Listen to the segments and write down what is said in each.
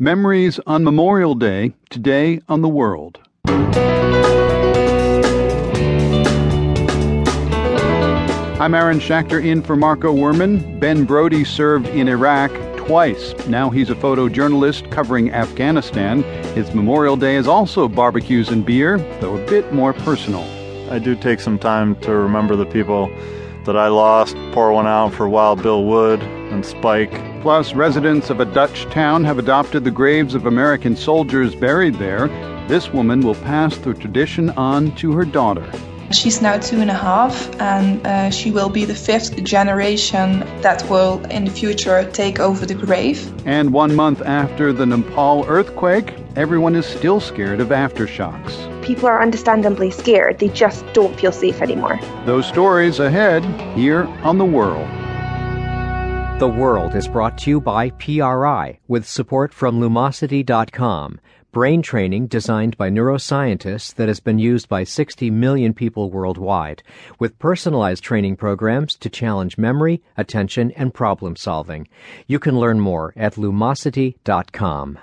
Memories on Memorial Day, today on the world. I'm Aaron Schachter in for Marco Werman. Ben Brody served in Iraq twice. Now he's a photojournalist covering Afghanistan. His Memorial Day is also barbecues and beer, though a bit more personal. I do take some time to remember the people that I lost, pour one out for Wild Bill Wood and Spike. Plus, residents of a Dutch town have adopted the graves of American soldiers buried there. This woman will pass the tradition on to her daughter. She's now two and a half, and uh, she will be the fifth generation that will, in the future, take over the grave. And one month after the Nepal earthquake, everyone is still scared of aftershocks. People are understandably scared. They just don't feel safe anymore. Those stories ahead here on The World. The World is brought to you by PRI with support from Lumosity.com brain training designed by neuroscientists that has been used by 60 million people worldwide, with personalized training programs to challenge memory, attention, and problem solving. You can learn more at lumosity.com.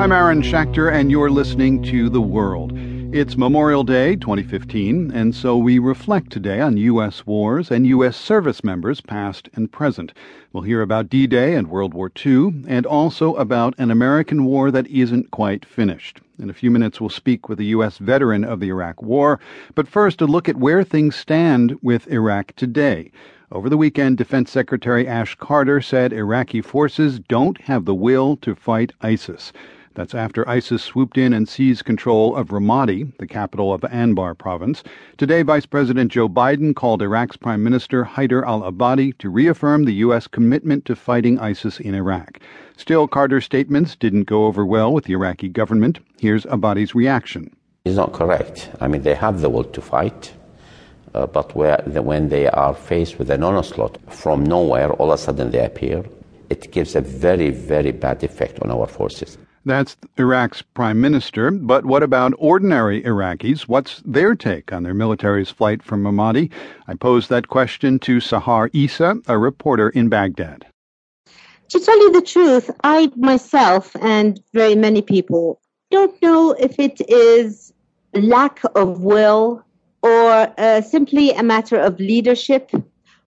I'm Aaron Schachter, and you're listening to The World. It's Memorial Day 2015, and so we reflect today on U.S. wars and U.S. service members past and present. We'll hear about D Day and World War II, and also about an American war that isn't quite finished. In a few minutes, we'll speak with a U.S. veteran of the Iraq War, but first, a look at where things stand with Iraq today. Over the weekend, Defense Secretary Ash Carter said Iraqi forces don't have the will to fight ISIS. That's after ISIS swooped in and seized control of Ramadi, the capital of Anbar province. Today, Vice President Joe Biden called Iraq's Prime Minister Haider al Abadi to reaffirm the U.S. commitment to fighting ISIS in Iraq. Still, Carter's statements didn't go over well with the Iraqi government. Here's Abadi's reaction. It's not correct. I mean, they have the will to fight. Uh, but where, the, when they are faced with an onslaught from nowhere, all of a sudden they appear, it gives a very, very bad effect on our forces. That's Iraq's prime minister. But what about ordinary Iraqis? What's their take on their military's flight from Ramadi? I posed that question to Sahar Issa, a reporter in Baghdad. To tell you the truth, I myself and very many people don't know if it is lack of will or uh, simply a matter of leadership.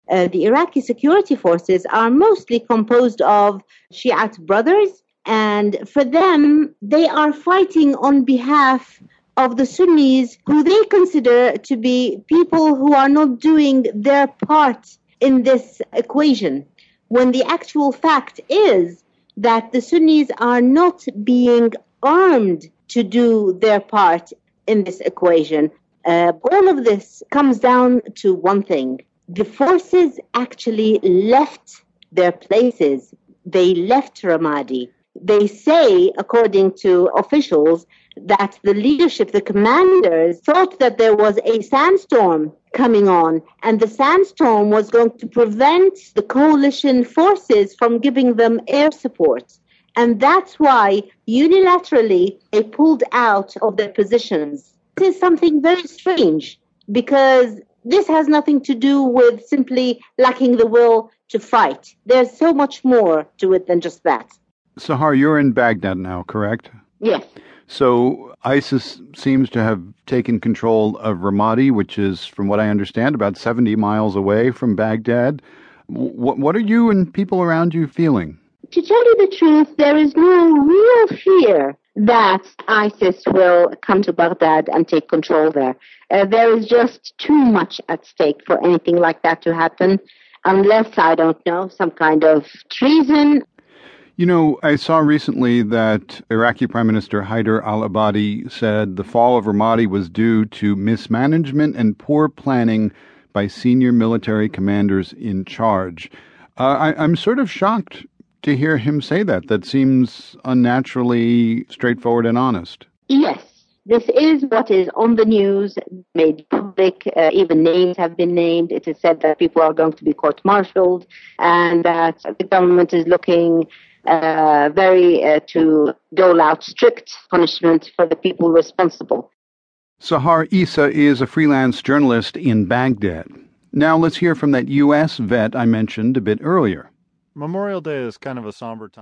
Uh, the Iraqi security forces are mostly composed of Shiite brothers and for them, they are fighting on behalf of the Sunnis who they consider to be people who are not doing their part in this equation. When the actual fact is that the Sunnis are not being armed to do their part in this equation. Uh, all of this comes down to one thing. The forces actually left their places. They left Ramadi they say, according to officials, that the leadership, the commanders, thought that there was a sandstorm coming on, and the sandstorm was going to prevent the coalition forces from giving them air support. And that's why unilaterally they pulled out of their positions. This is something very strange because this has nothing to do with simply lacking the will to fight. There's so much more to it than just that. Sahar, you're in Baghdad now, correct? Yes. So ISIS seems to have taken control of Ramadi, which is, from what I understand, about 70 miles away from Baghdad. What, what are you and people around you feeling? To tell you the truth, there is no real fear that ISIS will come to Baghdad and take control there. Uh, there is just too much at stake for anything like that to happen, unless, I don't know, some kind of treason you know, I saw recently that Iraqi Prime Minister Haider al Abadi said the fall of Ramadi was due to mismanagement and poor planning by senior military commanders in charge. Uh, I, am sort of shocked to hear him say that. That seems unnaturally straightforward and honest. Yes. This is what is on the news, made public. Uh, even names have been named. It is said that people are going to be court martialed and that the government is looking uh, very uh, to dole out strict punishment for the people responsible. Sahar Issa is a freelance journalist in Baghdad. Now let's hear from that U.S. vet I mentioned a bit earlier. Memorial Day is kind of a somber time.